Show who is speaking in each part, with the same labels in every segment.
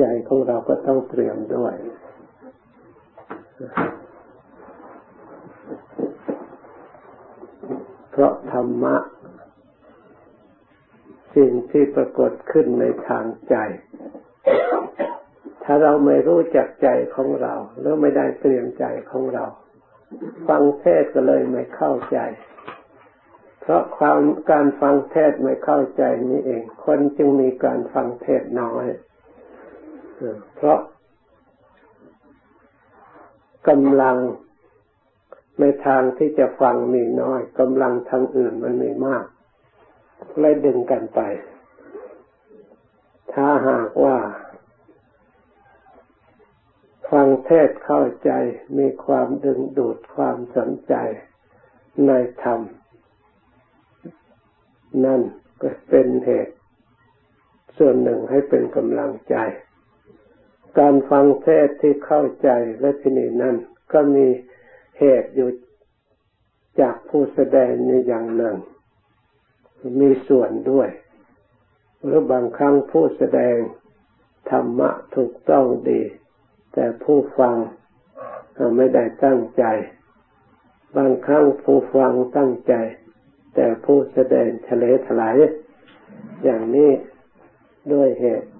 Speaker 1: ใจของเราก็ต้องเตรียมด้วย เพราะธรรมะ สิ่งที่ปรากฏขึ้นในทางใจ ถ้าเราไม่รู้จักใจของเราหรือไม่ได้เตรียมใจของเรา ฟังเทศก็เลยไม่เข้าใจเพราะความการฟังเทศไม่เข้าใจนี้เอง คนจึงมีการฟังเทศน้อย เพราะกำลังในทางที่จะฟังมีน้อยกำลังทางอื่นมันมีมากเลยดึงกันไป ถ้าหากว่า ฟังเทศเข้าใจมีความดึงดูดความสนใจในธรรม นั่นก็เป็นเหตุ ส่วนหนึ่งให้เป็นกำลังใจ การฟังเทศที่เข้าใจและที่นี่นั่นก็มีเหตุอยู่จากผู้แสดงในอย่างหนึ่ง มีส่วนด้วย หรือบางครั้งผู้แสดงธรรมะถูกต้องดี แต่ผู้ฟังไม่ได้ตั้งใจ บางครั้งผู้ฟังตั้งใจ แต่ผู้แสดงทะเลถลายอย่างนี้ด้วยเหตุ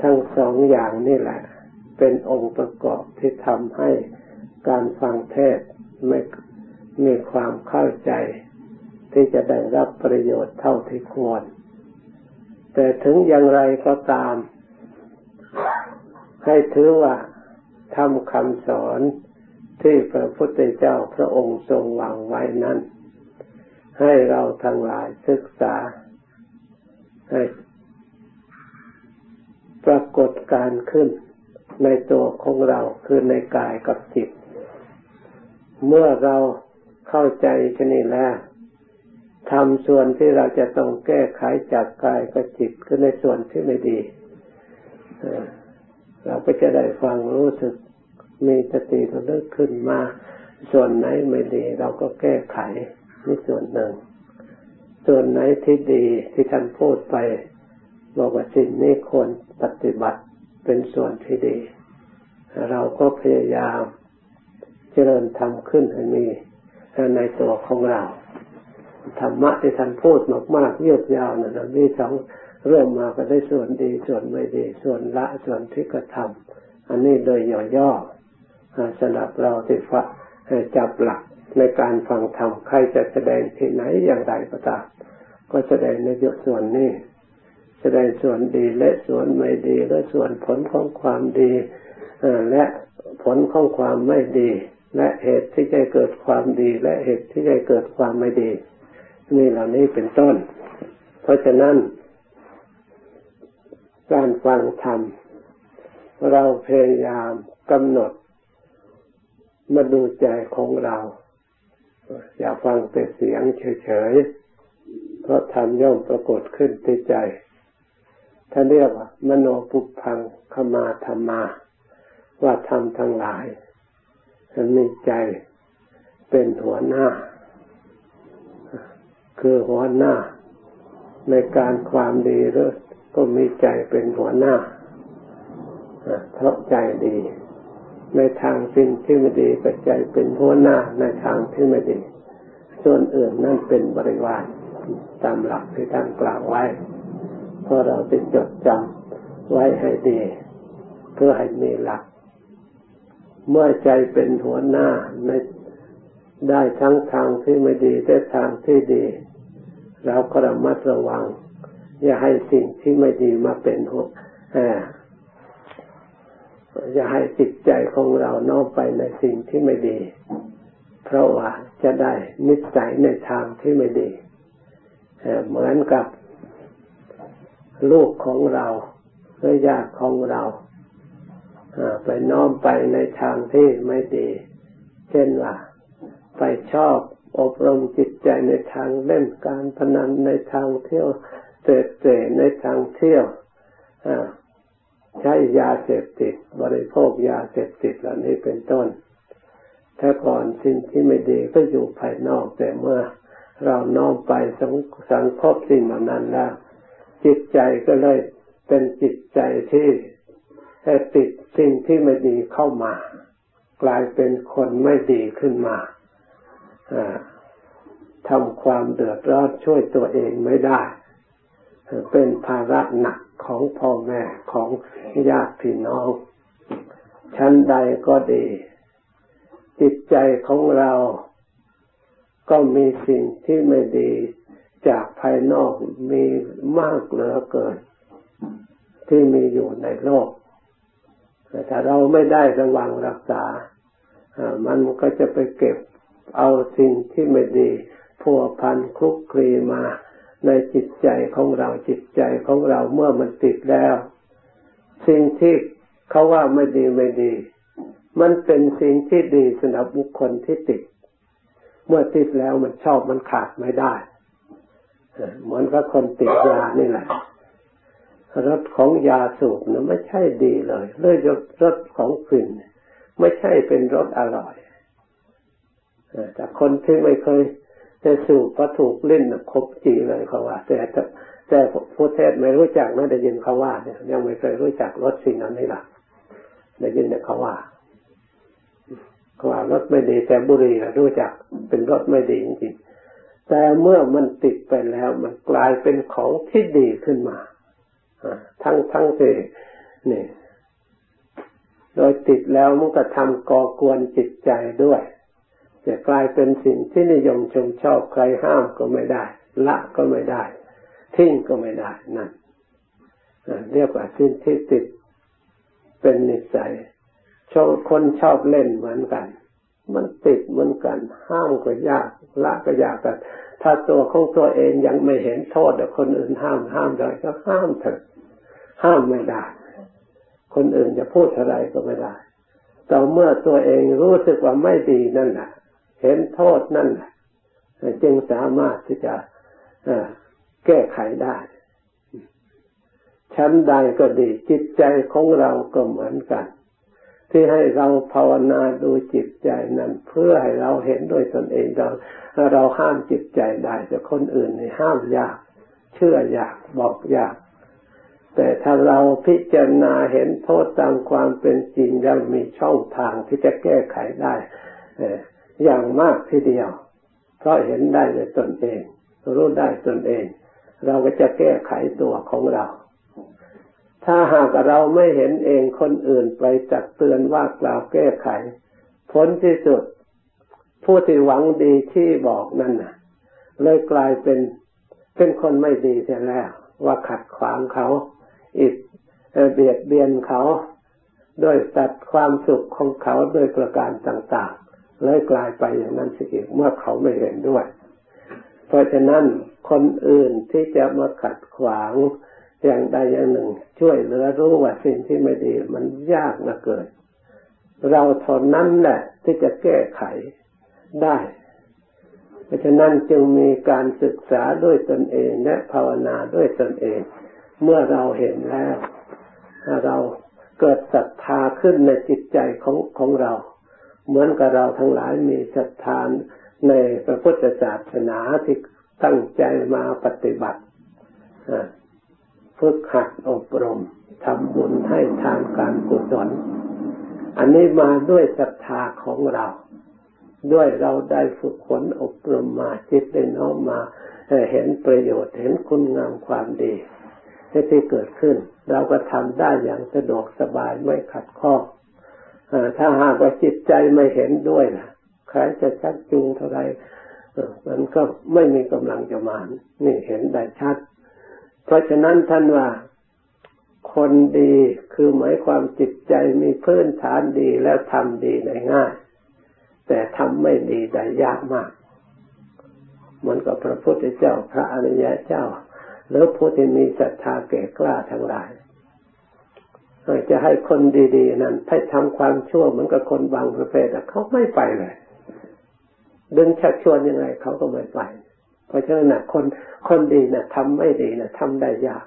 Speaker 1: ทั้งสองอย่างนี่แหละ เป็นองค์ประกอบที่ทำให้การฟังเทศไม่มีความเข้าใจ ที่จะได้รับประโยชน์เท่าที่ควร แต่ถึงอย่างไรก็ตาม ให้ถือว่าทำคำสอนที่พระพุทธเจ้าพระองค์ทรงวางไว้นั้น ให้เราทั้งหลายศึกษา ให้ ปรากฏการขึ้นในตัวของเราคือในกายกับจิต เมื่อเราเข้าใจชนิดแล้วทำส่วนที่เราจะต้องแก้ไขจากกายกับจิตคือในส่วนที่ไม่ดี เราก็จะได้ฟังรู้สึกมีสติระลึกขึ้นมา ส่วนไหนไม่ดี เราก็แก้ไขนี่ส่วนหนึ่ง ส่วนไหนที่ดีที่ท่านพูดไป บอกว่าสิ่งนี้ควรปฏิบัติเป็นส่วนที่ดี เราก็พยายามเจริญทำขึ้นให้มีในตัวของเราธรรมะที่ท่านพูดมากๆยืดยาวนะมีสองเริ่มมาก็ได้ส่วนดีส่วนไม่ดี ส่วนละส่วนที่กระทำอันนี้โดยย่อๆสำหรับเราที่ฟังจับหลักในการฟังธรรมใครจะแสดงที่ไหนอย่างไรก็ตามก็แสดงในยส่วนนี้ แสดงส่วนดีและส่วนไม่ดีและส่วนผลของความดีและผลของความไม่ดี และเหตุที่จะเกิดความดี และเหตุที่จะเกิดความไม่ดี นี่เหล่านี้เป็นต้น เพราะฉะนั้น การฟังธรรมเราพยายามกำหนด มาดูใจของเรา อย่าฟังแต่เสียงเฉยๆเพราะธรรมย่อมปรากฏขึ้นที่ใจ ท่านเรียกว่า มโนปุพังขมาธรรมา ว่าธรรมทั้งหลายมีใจเป็นหัวหน้า คือหัวหน้า ในการความดีหรือก็มีใจเป็นหัวหน้าเพราะใจดี ในทางสิ่งที่ไม่ดีก็ใจเป็นหัวหน้าในทางที่ไม่ดี ส่วนอื่นนั่นเป็นบริวารตามหลักที่ท่านกล่าวไว้ เพราะเราจะจดจำไว้ให้ดีเพื่อให้มีหลัก เมื่อใจเป็นหัวหน้าในได้ทั้งทางที่ไม่ดีและทางที่ดี เราก็ระมัดระวัง อย่าให้สิ่งที่ไม่ดีมาเป็นหัวอย่าให้จิตใจของเราน้อมไปในสิ่งที่ไม่ดี เพราะว่าจะได้นิสัยในทางที่ไม่ดี เหมือนกับ ลูกของเราหรือญาติของเราไปน้อมไปในทางที่ไม่ดี เช่นว่าไปชอบอบรมจิตใจในทางเล่นการพนันในทางเที่ยวเสพเสในทางเที่ยวใช้ยาเสพติด บริโภคยาเสพติดเหล่านี้เป็นต้น ถ้าก่อนสิ่งที่ไม่ดีก็อยู่ภายนอกแต่เมื่อเราน้อมไปสังสังคบสิ่งเหล่านั้นแล้ว จิตใจก็เลยเป็นจิตใจที่ติดสิ่งที่ไม่ดีเข้ามา กลายเป็นคนไม่ดีขึ้นมาทำความเดือดร้อนช่วยตัวเองไม่ได้ เป็นภาระหนักของพ่อแม่ของญาติพี่น้อง ชั้นใดก็ดี จิตใจของเราก็มีสิ่งที่ไม่ดี จากภายนอกมีมากเหลือเกิน ที่มีอยู่ในโลกแต่ถ้าเราไม่ได้ระวังรักษา มันก็จะไปเก็บเอาสิ่งที่ไม่ดีพัวพันคลุกคลีมาในจิตใจของเราจิตใจของเราเมื่อมันติดแล้ว สิ่งที่เขาว่าไม่ดีไม่ดี มันเป็นสิ่งที่ดีสำหรับบุคคลที่ติด เมื่อติดแล้วมันชอบมันขาดไม่ได้ เหมือนกับคนติดยานี่แหละรสของยาสูบนะไม่ใช่ดีเลยเลยรสของกลิ่นไม่ใช่เป็นรสอร่อยแต่คนที่ไม่เคยได้สูบก็ถูกเล่นครบจีเลยเขาว่า แต่แต่ผู้เทศไม่รู้จักนะได้ยินเขาว่าเนี่ยยังไม่เคยรู้จักรสสิ่งนั้นนี่หละได้ยินแต่เขาว่าเขาว่ารสไม่ดีแต่บุรีรู้จักเป็นรสไม่ดีจริงๆ แต่เมื่อมันติดไปแล้วมันกลายเป็นของที่ดีขึ้นมาทั้งทั้งที่นี่โดยติดแล้วมันก็ทำก่อกวนจิตใจด้วยจะกลายเป็นสิ่งที่นิยมชมชอบใครห้ามก็ไม่ได้ ละก็ไม่ได้ ทิ้งก็ไม่ได้นั่นเรียกว่าสิ่งที่ติดเป็นนิสัยชอบคนชอบเล่นเหมือนกัน มันติดเหมือนกันห้ามก็ยากละก็ยากกันถ้าตัวของตัวเองยังไม่เห็นโทษแต่คนอื่นห้ามห้ามได้ก็ห้ามเถอะห้ามไม่ได้ คนอื่นจะพูดอะไรก็ไม่ได้แต่เมื่อตัวเองรู้สึกว่าไม่ดีนั่นแหละเห็นโทษนั่นแหละจึงสามารถที่จะแก้ไขได้ชั้นใดก็ดีจิตใจของเราก็เหมือนกัน ที่ให้เราภาวนาดูจิตใจนั้นเพื่อให้เราเห็นด้วยตนเองเราเราห้ามจิตใจได้ แต่คนอื่นนี่ห้ามยาก เชื่อยากบอกยาก แต่ถ้าเราพิจารณาเห็นโทษตามความเป็นจริงแล้วมีช่องทางที่จะแก้ไขได้อย่างมากทีเดียว เพราะเห็นได้ในตนเอง รู้ได้ตนเอง เราก็จะแก้ไขตัวของเรา ถ้าหากเราไม่เห็นเองคนอื่นไปจักเตือนว่ากล่าวแก้ไข ผลที่สุด ผู้ที่หวังดีที่บอกนั่นนะเลยกลายเป็นเป็นคนไม่ดีเสียแล้ว ว่าขัดขวางเขาอิดเบียดเบียนเขาด้วยตัดความสุขของเขาด้วยประการต่างๆ เลยกลายไปอย่างนั้นสิอีกเมื่อเขาไม่เห็นด้วย เพราะฉะนั้นคนอื่นที่จะมาขัดขวาง อย่างใดอย่างหนึ่ง ช่วยเหลือรู้ว่าสิ่งที่ไม่ดี มันยากนะเกิด เราทนนั้นแหละที่จะแก้ไขได้ เพราะฉะนั้นจึงมีการศึกษาด้วยตนเองและภาวนาด้วยตนเอง เมื่อเราเห็นแล้วเราเกิดศรัทธาขึ้นในจิตใจของของเรา เหมือนกับเราทั้งหลายมีศรัทธาในพระพุทธศาสนาที่ตั้งใจมาปฏิบัติ ฝึกหัดอบรมทำบุญให้ทานการกุศล อันนี้มาด้วยศรัทธาของเรา ด้วยเราได้ฝึกฝนอบรมมาจิตได้น้อมมาเห็นประโยชน์เห็นคุณงามความดีที่เกิดขึ้น เราก็ทำได้อย่างสะดวกสบายไม่ขัดข้องถ้าหากว่าจิตใจไม่เห็นด้วยนะใครจะชักจูงเท่าไรมันก็ไม่มีกำลังจะมานี่เห็นได้ชัด เพราะฉะนั้นท่านว่า คนดีคือหมายความจิตใจมีพื้นฐานดีแล้วทำดีได้ง่าย แต่ทำไม่ดีได้ยากมากเหมือนกับพระพุทธเจ้าพระอริยะเจ้าหรือผู้ที่มีศรัทธาเก่กล้าทั้งหลายจะให้คนดีๆนั้นให้ทำความชั่วเหมือนกับคนบางประเภทเขาไม่ไปเลย ดึงชักชวนยังไงเขาก็ไม่ไป เพราะฉะนั้นนะคนคนดีนะทำไม่ดีนะทำได้ยาก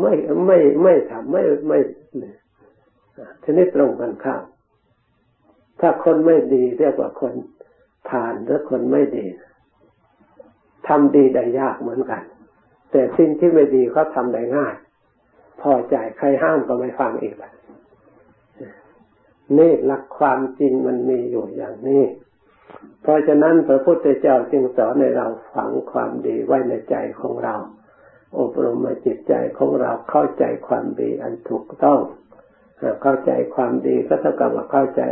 Speaker 1: ไม่ไม่ไม่ทำไม่ไม่ทีนี้ตรงกันข้ามถ้าคนไม่ดีเรียกว่าคนผ่านหรือคนไม่ดีทำดีได้ยากเหมือนกัน แต่สิ่งที่ไม่ดีเขาทาได้ง่าย พอใจใครห้ามก็ไม่ฟังอีกนี่หลักความจริงมันมีอยู่อย่างนี้ เพราะฉะนั้นพระพุทธเจ้าจึงสอนในเราฝังความดีไว้ในใจของเรา อบรมจิตใจของเราเข้าใจความดีอันถูกต้องเข้าใจความดีก็เท่ากับว่าเข้าใจ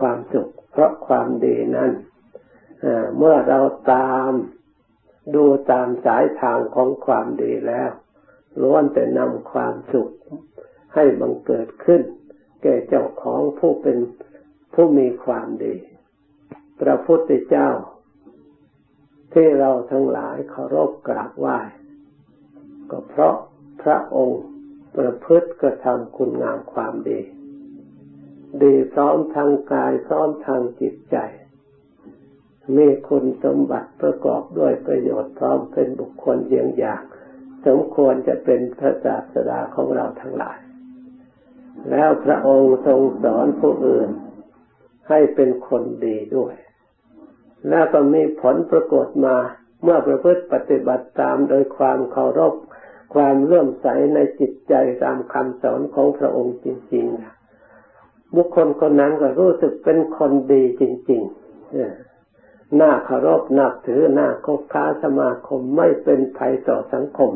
Speaker 1: ความสุข เพราะความดีนั้นเมื่อเราตามดูตามสายทางของความดีแล้วล้วนแต่นำความสุขให้บังเกิดขึ้น แก่เจ้าของผู้เป็นผู้มีความดี พระพุทธเจ้า ที่เราทั้งหลายเคารพกราบไหว้ก็เพราะพระองค์ประพฤติกระทำคุณงามความดี ดีพร้อมทางกายพร้อมทางจิตใจ มีคุณสมบัติประกอบด้วยประโยชน์พร้อมเป็นบุคคลเยี่ยงอย่างสมควรจะเป็นพระศาสดาของเราทั้งหลาย แล้วพระองค์ทรงสอนผู้อื่น ให้เป็นคนดีด้วย แล้วก็มีผลปรากฏมาเมื่อประพฤติปฏิบัติตามโดยความเคารพ ความเลื่อมใสในจิตใจตามคำสอนของพระองค์จริงๆบุคคลคนนั้นก็รู้สึกเป็นคนดีจริงๆหน้าเคารพนับถือหน้าคบค้าสมาคมไม่เป็นภัยต่อสังคม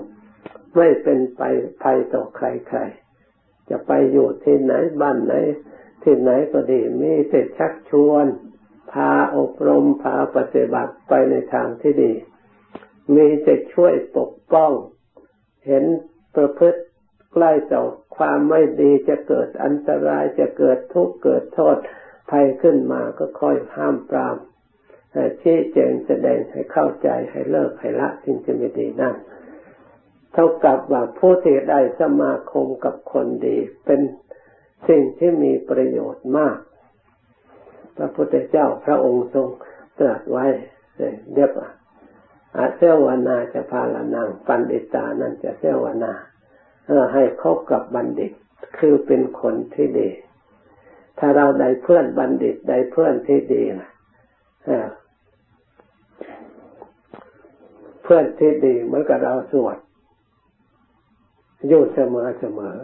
Speaker 1: ไม่เป็นไปภัยต่อใครๆ จะไปอยู่ที่ไหนบ้านไหน ที่ไหนก็ดีมีแต่ชักชวน พาอบรมพาปฏิบัติไปในทางที่ดี มีแต่ช่วยปกป้อง เห็นประพฤติใกล้ต่อความไม่ดีจะเกิดอันตรายจะเกิดทุกข์เกิดโทษภัยขึ้นมาก็ค่อยห้ามปรามชี้แจงแสดงให้เข้าใจให้เลิกให้ละสิ่งที่ไม่ดีนั่นเท่ากับว่าผู้ที่ได้สมาคมกับคนดี เป็นสิ่งที่มีประโยชน์มาก พระพุทธเจ้าพระองค์ทรงตรัสไว้เรียกว่าอาเซวนาจะพาลานังปันดิตานั่นจะเซวนาเออให้คบกับบัณฑิต คือเป็นคนที่ดี ถ้าเราได้เพื่อนบัณฑิตได้เพื่อนที่ดีนะเพื่อนที่ดีเหมือนกับเราสวดอยู่เสมอเสมอ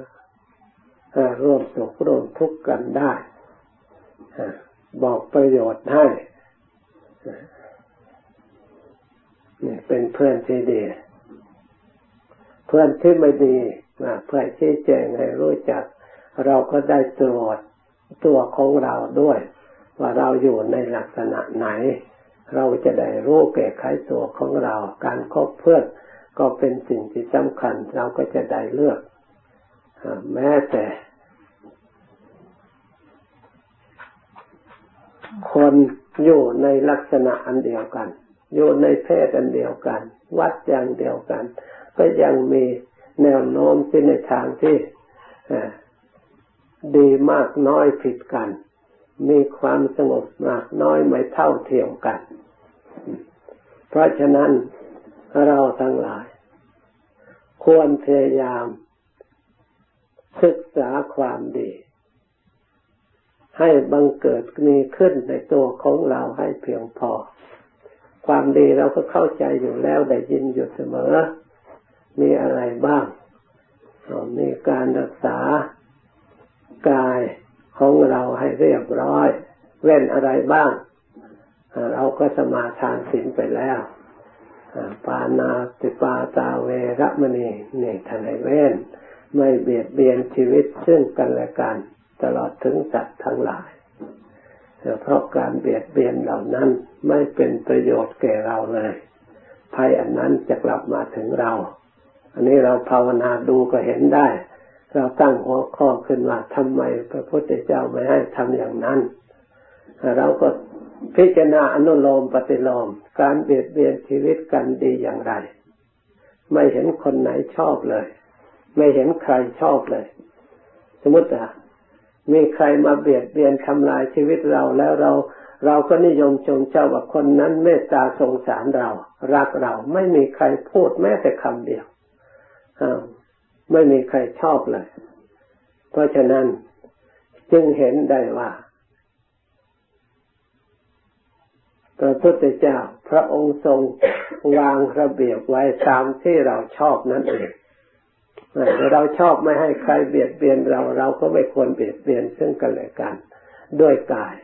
Speaker 1: ร่วมสุขร่วมทุกข์กันได้ บอกประโยชน์ให้นี่เป็นเพื่อนที่ดี เพื่อนที่ไม่ดีเพื่อนที่แจ้งให้รู้จัก เราก็ได้ตรวจตัวของเราด้วย ว่าเราอยู่ในลักษณะไหน เราจะได้รู้แก้ไขตัวของเรา การคบเพื่อนก็เป็นสิ่งที่สำคัญ เราก็จะได้เลือกแม้แต่ คนอยู่ในลักษณะอันเดียวกัน อยู่ในเพศอันเดียวกัน วัดอย่างเดียวกัน ก็ยังมีแนวโน้มที่ในทางที่ดีมากน้อยผิดกัน มีความสงบมากน้อยไม่เท่าเทียมกัน เพราะฉะนั้นเราทั้งหลาย ควรพยายาม ศึกษาความดี ให้บังเกิดมีขึ้นในตัวของเราให้เพียงพอ ความดีเราก็เข้าใจอยู่แล้วได้ยินอยู่เสมอ มีอะไรบ้าง มีการรักษากายของเราให้เรียบร้อย เว้นอะไรบ้าง เราก็สมาทานศีลไปแล้วปานาติปาตาเวรมณีนี่ทนายเว้น ไม่เบียดเบียนชีวิตซึ่งกันและกัน ตลอดถึงสัตว์ทั้งหลายเพราะการเบียดเบียนเหล่านั้นไม่เป็นประโยชน์แก่เราเลยภัยอันนั้นจะกลับมาถึงเรา อันนี้เราภาวนาดูก็เห็นได้ เราตั้งหัวข้อขึ้นว่าทำไมพระพุทธเจ้าไม่ให้ทำอย่างนั้น เราก็พิจารณาอนุโลมปฏิโลม การเบียดเบียนชีวิตกันดีอย่างไร ไม่เห็นคนไหนชอบเลย ไม่เห็นใครชอบเลย สมมติอะ มีใครมาเบียดเบียนทำลายชีวิตเราแล้วเรา เราก็นิยมชมเจ้าว่าคนนั้นเมตตาสงสารเรา รักเราไม่มีใครพูดแม้แต่คำเดียวไม่มีใครชอบเลย เพราะฉะนั้นจึงเห็นได้ว่าพระพุทธเจ้า พระองค์ทรงวางระเบียบไว้ตามที่เราชอบนั่นเอง เราชอบไม่ให้ใครเบียดเบียนเรา เราก็ไม่ควรเบียดเบียนซึ่งกันและกัน ด้วยกาย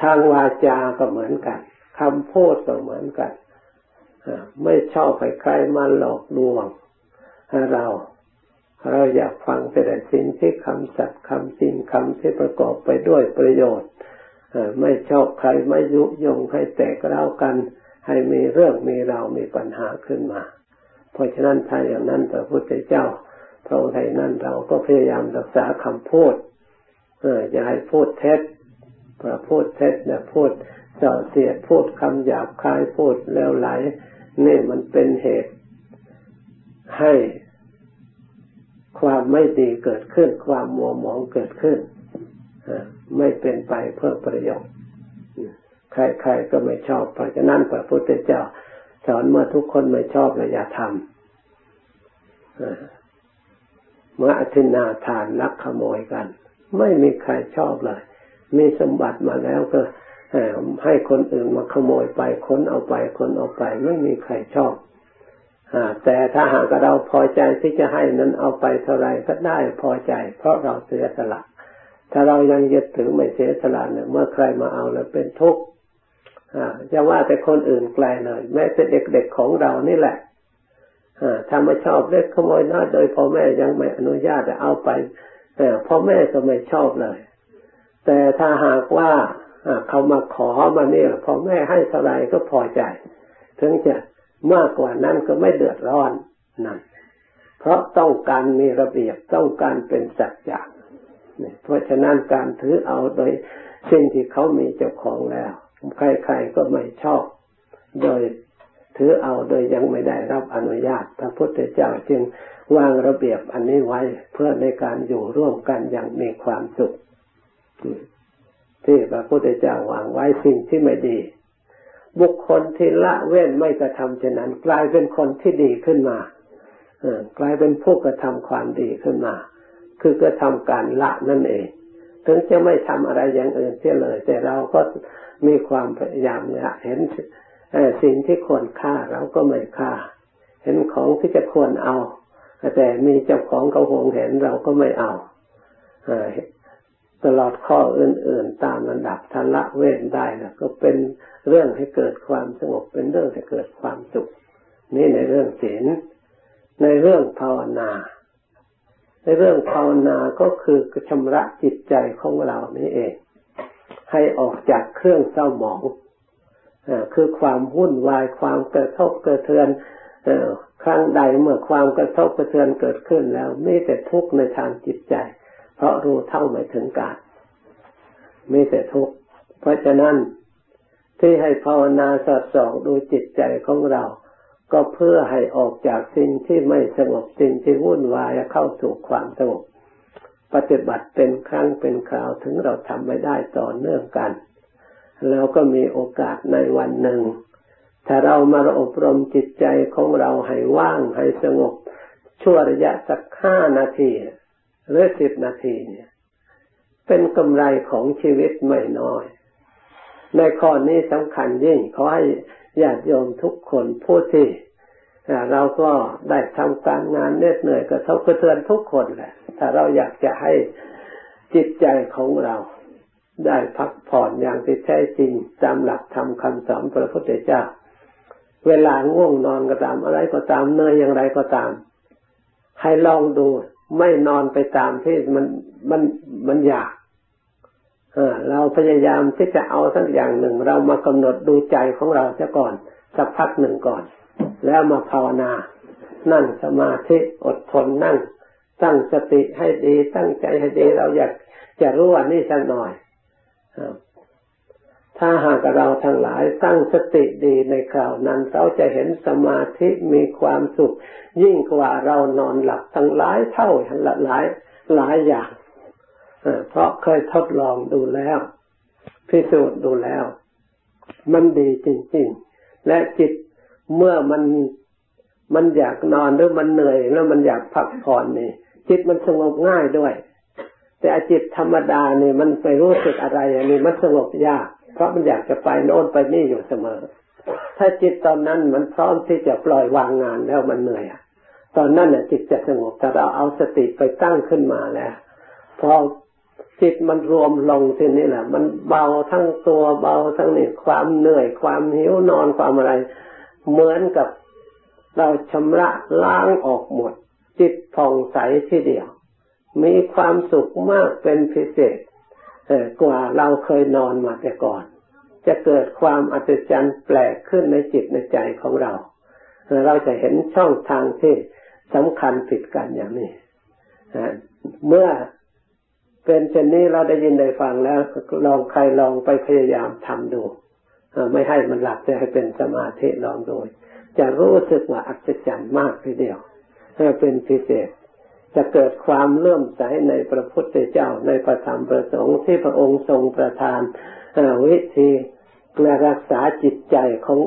Speaker 1: ทางวาจาก็เหมือนกันคำพูดก็เหมือนกันไม่ชอบให้ใครมาหลอกลวงเราเราอยากฟังแต่สิ่งที่คำสัตย์คำจริงคำที่ประกอบไปด้วยประโยชน์ไม่ชอบใครไม่ยุยงให้แตกเล่ากัน ให้มีเรื่องมีเรามีปัญหาขึ้นมา เพราะฉะนั้นถ้าอย่างนั้นพระพุทธเจ้าพระองค์ไทยนั้นเราก็พยายามรักษาคำพูดเอออย่าให้พูดเท็จพระพูดเท็จเนี่ยพูดเส่อเสียดพูดคำหยาบคายพูดแล้วไหลนี่มันเป็นเหตุให้ความไม่ดีเกิดขึ้น ความมัวหมองเกิดขึ้นไม่เป็นไปเพื่อประโยชน์ใครๆก็ไม่ชอบเพราะฉะนั้นพระพุทธเจ้า อนเมื่อทุกคนไม่ชอบเราอย่าทำเมื่ออธินาทานลักขโมยกัน ไม่มีใครชอบเลย มีสมบัติมาแล้วก็ให้คนอื่นมาขโมยไปคนเอาไปคนเอาไป ไม่มีใครชอบแต่ถ้าหากเราพอใจที่จะให้นั้นเอาไปเท่าไรก็ได้พอใจ เพราะเราเสียสละ ถ้าเรายังยึดถือไม่เสียสละเนี่ยเมื่อใครมาเอาแล้วเป็นทุกข์ จะว่าแต่คนอื่นไกลเลย แม้แต่เด็กๆของเรานี่แหละถ้าไม่ชอบเล็กขโมยน้อยโดยพ่อแม่ยังไม่อนุญาตจะเอาไปพ่อแม่ก็ไม่ชอบเลย แต่ถ้าหากว่าเขามาขอมาเนี่ยพ่อแม่ให้เท่าไรก็พอใจ ถึงจะมากกว่านั้นก็ไม่เดือดร้อนนั่นเพราะต้องการมีระเบียบต้องการเป็นสัจจะเพราะฉะนั้นการถือเอาโดยสิ่งที่เขามีเจ้าของแล้ว ใครๆก็ไม่ชอบ โดยถือเอาโดยยังไม่ได้รับอนุญาต พระพุทธเจ้าจึงวางระเบียบอันนี้ไว้เพื่อในการอยู่ร่วมกันอย่างมีความสุข ที่พระพุทธเจ้าวางไว้สิ่งที่ไม่ดี บุคคลที่ละเว้นไม่กระทำเช่นนั้น กลายเป็นคนที่ดีขึ้นมากลายเป็นผู้กระทำความดีขึ้นมา คือกระทำการละนั่นเอง ถึงจะไม่ทำอะไรอย่างอื่นเสียเลย แต่เราก็มีความพยายามเนี่ยเห็นสิ่งที่ควรฆ่าเราก็ไม่ฆ่า เห็นของที่จะควรเอา แต่มีเจ้าของเขาหวงเห็นเราก็ไม่เอาตลอดข้ออื่น ๆ ตามระดับทันละเว้นได้นะก็เป็นเรื่องให้เกิดความสงบเป็นเรื่องให้เกิดความสุข นี่ในเรื่องศีลในเรื่องภาวนา เรื่องภาวนาก็คือชำระจิตใจของเรานี่เอง ให้ออกจากเครื่องเศร้าหมองคือความวุ่นวายความกระทบกระเทือนครั้งใดเมื่อความกระทบกระเทือนเกิดขึ้นแล้วไมีแต่ทุกข์ในทางจิตใจ เพราะรู้เท่าไม่ถึงการมีแต่ทุกข์เพราะฉะนั้นที่ให้ภาวนาสอดส่องดูจิตใจของเรา ก็เพื่อให้ออกจากสิ่งที่ไม่สงบสิ่งที่วุ่นวายเข้าสู่ความสงบ ปฏิบัติเป็นครั้งเป็นคราวถึงเราทำไม่ได้ต่อเนื่องกัน แล้วก็มีโอกาสในวันหนึ่ง ถ้าเรามาอบรมจิตใจของเราให้ว่างให้สงบ ชั่วระยะสักห้านาทีหรือสิบนาทีเนี่ย เป็นกำไรของชีวิตไม่น้อย ในข้อนี้สำคัญยิ่งขอให้ ญาติโยมทุกคนผู้ที่เราก็ได้ทำการงานเหน็ดเหนื่อยกระทบกระเทือนทุกคนแหละถ้าเราอยากจะให้จิตใจของเราได้พักผ่อนอย่างที่แท้จริงตามหลักธรรมคำสอนพระพุทธเจ้า เวลาง่วงนอนก็ตามอะไรก็ตามเนยอย่างไรก็ตาม ให้ลองดู ไม่นอนไปตามที่มันมันมันอยาก เราพยายามที่จะเอาสักอย่างหนึ่ง เรามากำหนดดูใจของเราเสียก่อน สักพักหนึ่งก่อน แล้วมาภาวนา นั่งสมาธิอดทนนั่ง ตั้งสติให้ดี ตั้งใจให้ดีเราอยากจะรู้ว่านี่สักหน่อยถ้าหากเราทั้งหลายตั้งสติดีในคราวนั้นเราจะเห็นสมาธิมีความสุข ยิ่งกว่าเรานอนหลับทั้งหลายเท่าหลายหลายอย่าง เพราะเคยทดลองดูแล้ว พิสูจน์ดูแล้ว มันดีจริง ๆ และจิตเมื่อมันมันอยากนอนหรือมันเหนื่อยแล้วมันอยากพักผ่อนนี่ จิตมันสงบง่ายด้วย แต่จิตธรรมดาเนี่ยมันไปรู้สึกอะไรอย่างนี้มันสงบยาก เพราะมันอยากจะไปโน่นไปนี่อยู่เสมอ ถ้าจิตตอนนั้นมันพร้อมที่จะปล่อยวางงานแล้วมันเหนื่อยตอนนั้นน่ะจิตจะสงบแต่เราเอาสติไปตั้งขึ้นมาแล้วพอ จิตมันรวมลงทีนี้แหละมันเบาทั้งตัวเบาทั้งนี่ความเหนื่อยความหิวนอนความอะไร เหมือนกับเราชำระล้างออกหมด จิตผ่องใสทีเดียว มีความสุขมากเป็นพิเศษกว่าเราเคยนอนมาแต่ก่อน จะเกิดความอัศจรรย์แปลกขึ้นในจิตในใจของเรา เราจะเห็นช่องทางที่สำคัญผิดกันอย่างนี้เมื่อ เป็นเช่นนี้เราได้ยินได้ฟังแล้วลองใครลองไปพยายามทำดูไม่ให้มันหลับจะให้เป็นสมาธิลองดูจะรู้สึกว่าอัศจรรย์มากทีเดียวเป็นพิเศษ จะเกิดความเลื่อมใสในพระพุทธเจ้าในพระธรรมประสงค์ที่พระองค์ทรงประทานวิธีรักษาจิตใจของ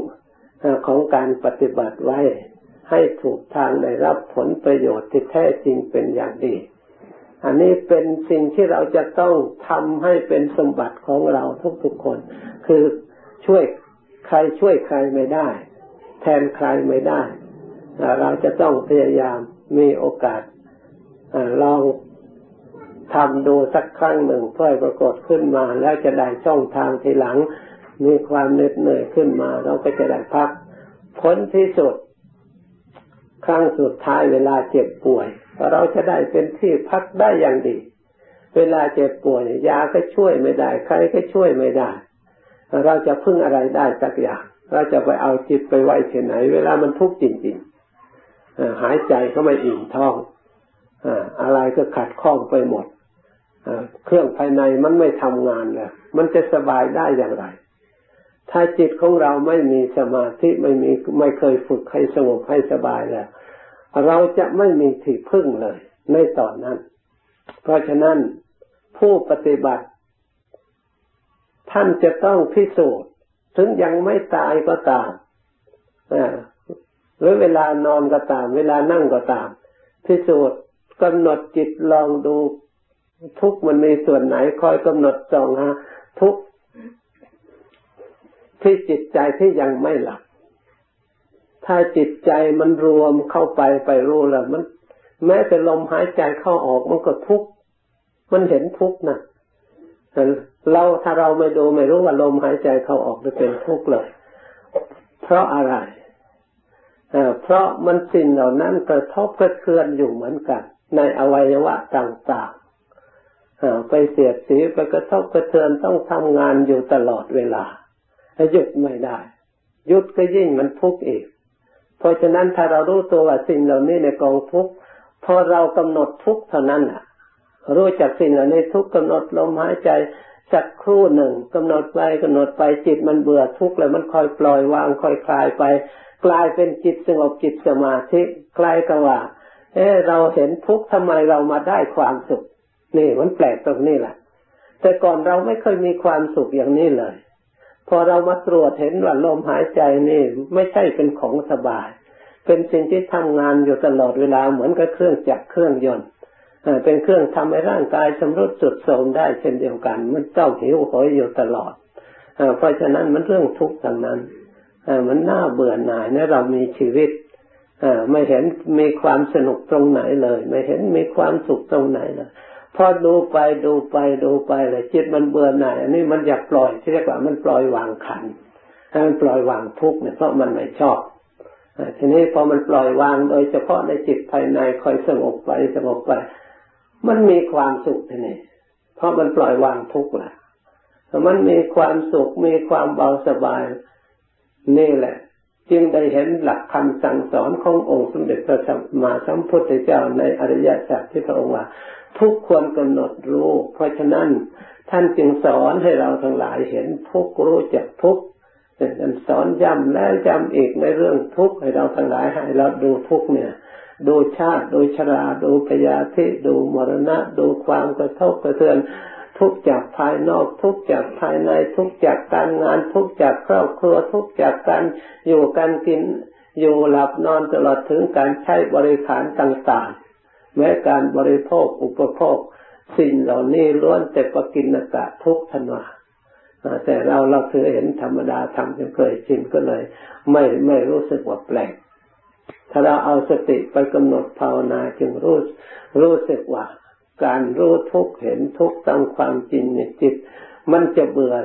Speaker 1: ของการปฏิบัติไว้ ให้ถูกทางได้รับผลประโยชน์ที่แท้จริงเป็นอย่างดี อันนี้เป็นสิ่งที่เราจะต้องทำให้เป็นสมบัติของเราทุกๆคน คือช่วยใครช่วยใครไม่ได้ แทนใครไม่ได้ เราจะต้องพยายามมีโอกาสลองทำดูสักครั้งหนึ่งเพื่อปรากฏขึ้นมา แล้วจะได้ช่องทางทีหลัง มีความเหน็ดเหนื่อยขึ้นมา เราก็จะได้พักผลที่สุด ครั้งสุดท้ายเวลาเจ็บป่วย เราจะได้เป็นที่พักได้อย่างดี เวลาเจ็บป่วยยาก็ช่วยไม่ได้ ใครก็ช่วยไม่ได้ เราจะพึ่งอะไรได้สักอย่าง เราจะไปเอาจิตไปไว้ที่ไหน เวลามันทุกข์จริงๆหายใจก็ไม่อิ่มท้องอะไรก็ขัดข้องไปหมดเครื่องภายในมันไม่ทำงานแล้วมันจะสบายได้อย่างไร ถ้าจิตของเราไม่มีสมาธิไม่มีไม่เคยฝึกให้สงบให้สบายแล้ว เราจะไม่มีที่พึ่งเลยในตอนนั้น เพราะฉะนั้นผู้ปฏิบัติ ท่านจะต้องพิสูจน์ถึงยังไม่ตายก็ตามหรือเวลานอนก็ตาม เวลานั่งก็ตาม พิสูจน์กำหนดจิตลองดูทุกมันมีส่วนไหนคอยกำหนดจองฮะทุก ที่จิตใจที่ยังไม่หลับ ถ้าจิตใจมันรวมเข้าไปไปรู้แล้วมัน แม้แต่ลมหายใจเข้าออกมันก็ทุกข์มันเห็นทุกข์นะเราถ้าเราไม่ดูไม่รู้ว่าลมหายใจเข้าออกจะเป็นทุกข์เลยเพราะอะไรเพราะมันสิ่งเหล่านั้นกระทบกระเทือนอยู่เหมือนกัน ในอวัยวะต่างๆไปเสียดสีไปกระทบกระเทือนต้องทำงานอยู่ตลอดเวลา หยุดไม่ได้หยุดก็ยิ่งมันทุกข์อีก เพราะฉะนั้นถ้าเรารู้ตัวว่าสิ่งเหล่านี้ในกองทุกข์พอเรากำหนดทุกข์เท่านั้นอะ รู้จักสิ่งเหล่านี้ทุกข์กำหนดลมหายใจสักครู่หนึ่งกำหนดไปกำหนดไปจิตมันเบื่อทุกข์แล้วมันคอยปล่อยวางคอยคลายไป กลายเป็นจิตสงบจิตสมาธิคลายกับว่า เออเราเห็นทุกข์ทำไมเรามาได้ความสุข นี่มันแปลกตรงนี้แหละแต่ก่อนเราไม่เคยมีความสุขอย่างนี้เลย พอเรามาตรวจเห็นว่าลมหายใจนี่ไม่ใช่เป็นของสบาย เป็นสิ่งที่ทำงานอยู่ตลอดเวลาเหมือนกับเครื่องจักรเครื่องยนต์เป็นเครื่องทำให้ร่างกายชำรุดสุดโทรมได้เช่นเดียวกัน มันเจ้าหิวโหยอยู่ตลอดเพราะฉะนั้นมันเรื่องทุกข์ทั้งนั้นมันน่าเบื่อหน่ายนะเรามีชีวิตไม่เห็นมีความสนุกตรงไหนเลย ไม่เห็นมีความสุขตรงไหนเลย พอดูไปดูไปดูไปเลยจิตมันเบื่อหน่ายอันนี้มันอยากปล่อยที่เรียกว่ามันปล่อยวางขันให้มันปล่อยวางทุกเนี่ยเพราะมันไม่ชอบทีนี้พอมันปล่อยวางโดยเฉพาะในจิตภายในคอยสงบไปสงบไป มันมีความสุขทีนี้เพราะมันปล่อยวางทุกข์แหละมันมีความสุขมีความเบาสบาย นี่แหละ จึงได้เห็นหลักคำสั่งสอนขององค์สมเด็จพระสัมมาสัมพุทธเจ้าในอริยสัจที่พระองค์ว่า ทุกควรกำหนดรู้ เพราะฉะนั้นท่านจึงสอนให้เราทั้งหลายเห็นทุกรู้จักทุกท่านสอนย้ำแล้วย้ำอีกในเรื่องทุกให้เราทั้งหลายให้เราดูทุกเนี่ยดูชาติดูชราดูพยาธิดูมรณะ ดูความกระทบกระเทือน ทุกจากภายนอก ทุกจากภายใน ทุกจากการงาน ทุกจากครอบครัว ทุกจากการอยู่การกิน อยู่หลับนอนตลอดถึงการใช้บริขารต่าง แม้การบริโภคอุปโภค สิ่งเหล่านี้ล้วนแต่ปกินกะทุกทนวาแต่เราเราเคยเห็นธรรมดาทำจนเคยชินก็เลย ไม่ไม่รู้สึกว่าแปลก ถ้าเราเอาสติไปกำหนดภาวนาจึงรู้รู้สึกว่าการรู้ทุกเห็นทุกตามความจริงในจิต มันจะเบื่อ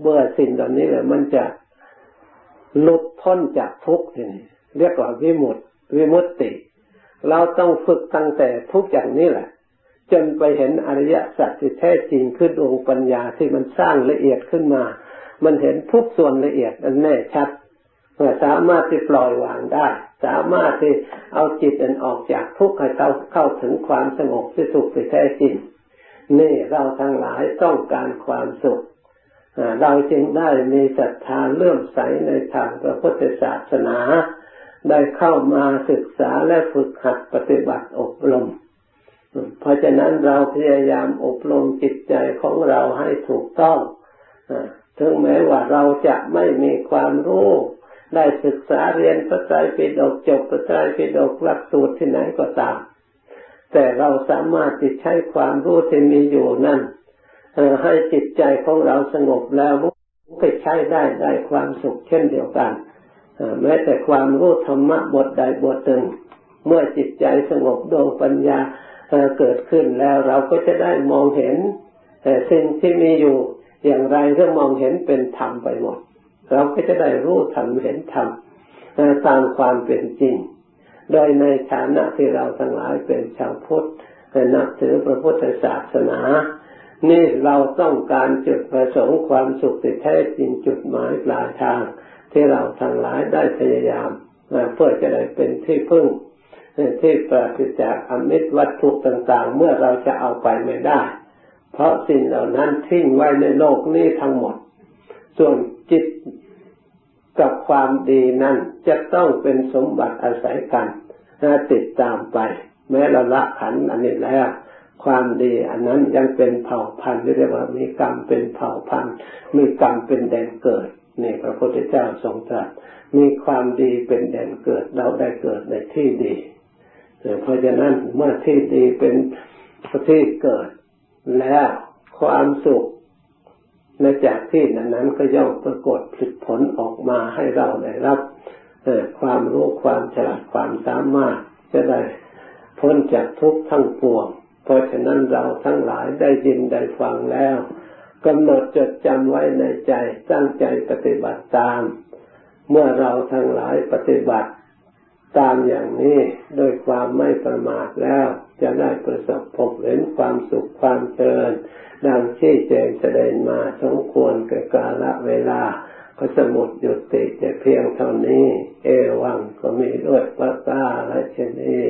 Speaker 1: เบื่อสิ่งเหล่านี้เลยมันจะหลุดพ้นจากทุกข์นี่เรียกว่าวิมุตติวิมุตติ เราต้องฝึกตั้งแต่ทุกอย่างนี้แหละ จนไปเห็นอริยสัจที่แท้จริงขึ้นองค์ปัญญาที่มันสร้างละเอียดขึ้นมา มันเห็นทุกส่วนละเอียดอันแน่ชัดสามารถที่ปล่อยวางได้ สามารถที่เอาจิตอันออกจากทุกข์ให้เข้าเข้าถึงความสงบที่สุขที่แท้จริง นี่เราทั้งหลายต้องการความสุขเราจึงได้มีศรัทธาเลื่อมใสในทางพระพุทธศาสนา ได้เข้ามาศึกษาและฝึกหัดปฏิบัติอบรม เพราะฉะนั้นเราพยายามอบรมจิตใจของเราให้ถูกต้องถึงแม้ว่าเราจะไม่มีความรู้ได้ศึกษาเรียนพระไตรปิฎกจบพระไตรปิฎกหลักสูตรที่ไหนก็ตาม แต่เราสามารถที่ใช้ความรู้ที่มีอยู่นั่นให้จิตใจของเราสงบแล้วก็ใช้ได้ได้ความสุขเช่นเดียวกัน แม้แต่ความรู้ธรรมะบทใดบทหนึ่ง เมื่อจิตใจสงบดวงปัญญาเกิดขึ้นแล้วเราก็จะได้มองเห็นสิ่งที่มีอยู่อย่างไรก็มองเห็นเป็นธรรมไปหมด เราก็จะได้รู้ธรรมเห็นธรรมตามความเป็นจริง โดยในฐานะที่เราทั้งหลายเป็นชาวพุทธนับถือพระพุทธศาสนา นี่เราต้องการจุดประสงค์ความสุขที่แท้จริงจุดหมายปลายทาง ที่เราทั้งหลายได้พยายามเพื่อจะได้เป็นที่พึ่งที่ปราศจากอมิตรวัตถุต่างๆ เมื่อเราจะเอาไปไม่ได้ เพราะสิ่งเหล่านั้นทิ้งไว้ในโลกนี้ทั้งหมด ส่วนจิตกับความดีนั้นจะต้องเป็นสมบัติอาศัยกันติดตามไป แม้เราละขันอันนี้แล้ว ความดีอันนั้นยังเป็นเผ่าพันธุ์เรียกว่ามีกรรมเป็นเผ่าพันธุ์มีกรรมเป็นแดนเกิด นี่พระพุทธเจ้าทรงตรัสมีความดีเป็นแดนเกิดเราได้เกิดในที่ดีเพราะฉะนั้นเมื่อที่ดีเป็นที่เกิดแล้วความสุขและจากที่นั้นนั้นก็ย่อมปรากฏผลผลออกมาให้เราได้รับความรู้ความฉลาดความสามารถจะได้พ้นจากทุกข์ทั้งปวง เพราะฉะนั้นเราทั้งหลายได้ยินได้ฟังแล้ว กำหนดจดจำไว้ในใจตั้งใจปฏิบัติตาม เมื่อเราทั้งหลายปฏิบัติตามอย่างนี้โดยความไม่ประมาทแล้ว จะได้ประสบพบเห็นความสุขความเจริญดังที่แจงแสดงมาสมควรกับกาลเวลาก็สมุดหยุดติแต่เพียงเท่านี้ เอวังก็มีด้วยพระกาและเชนี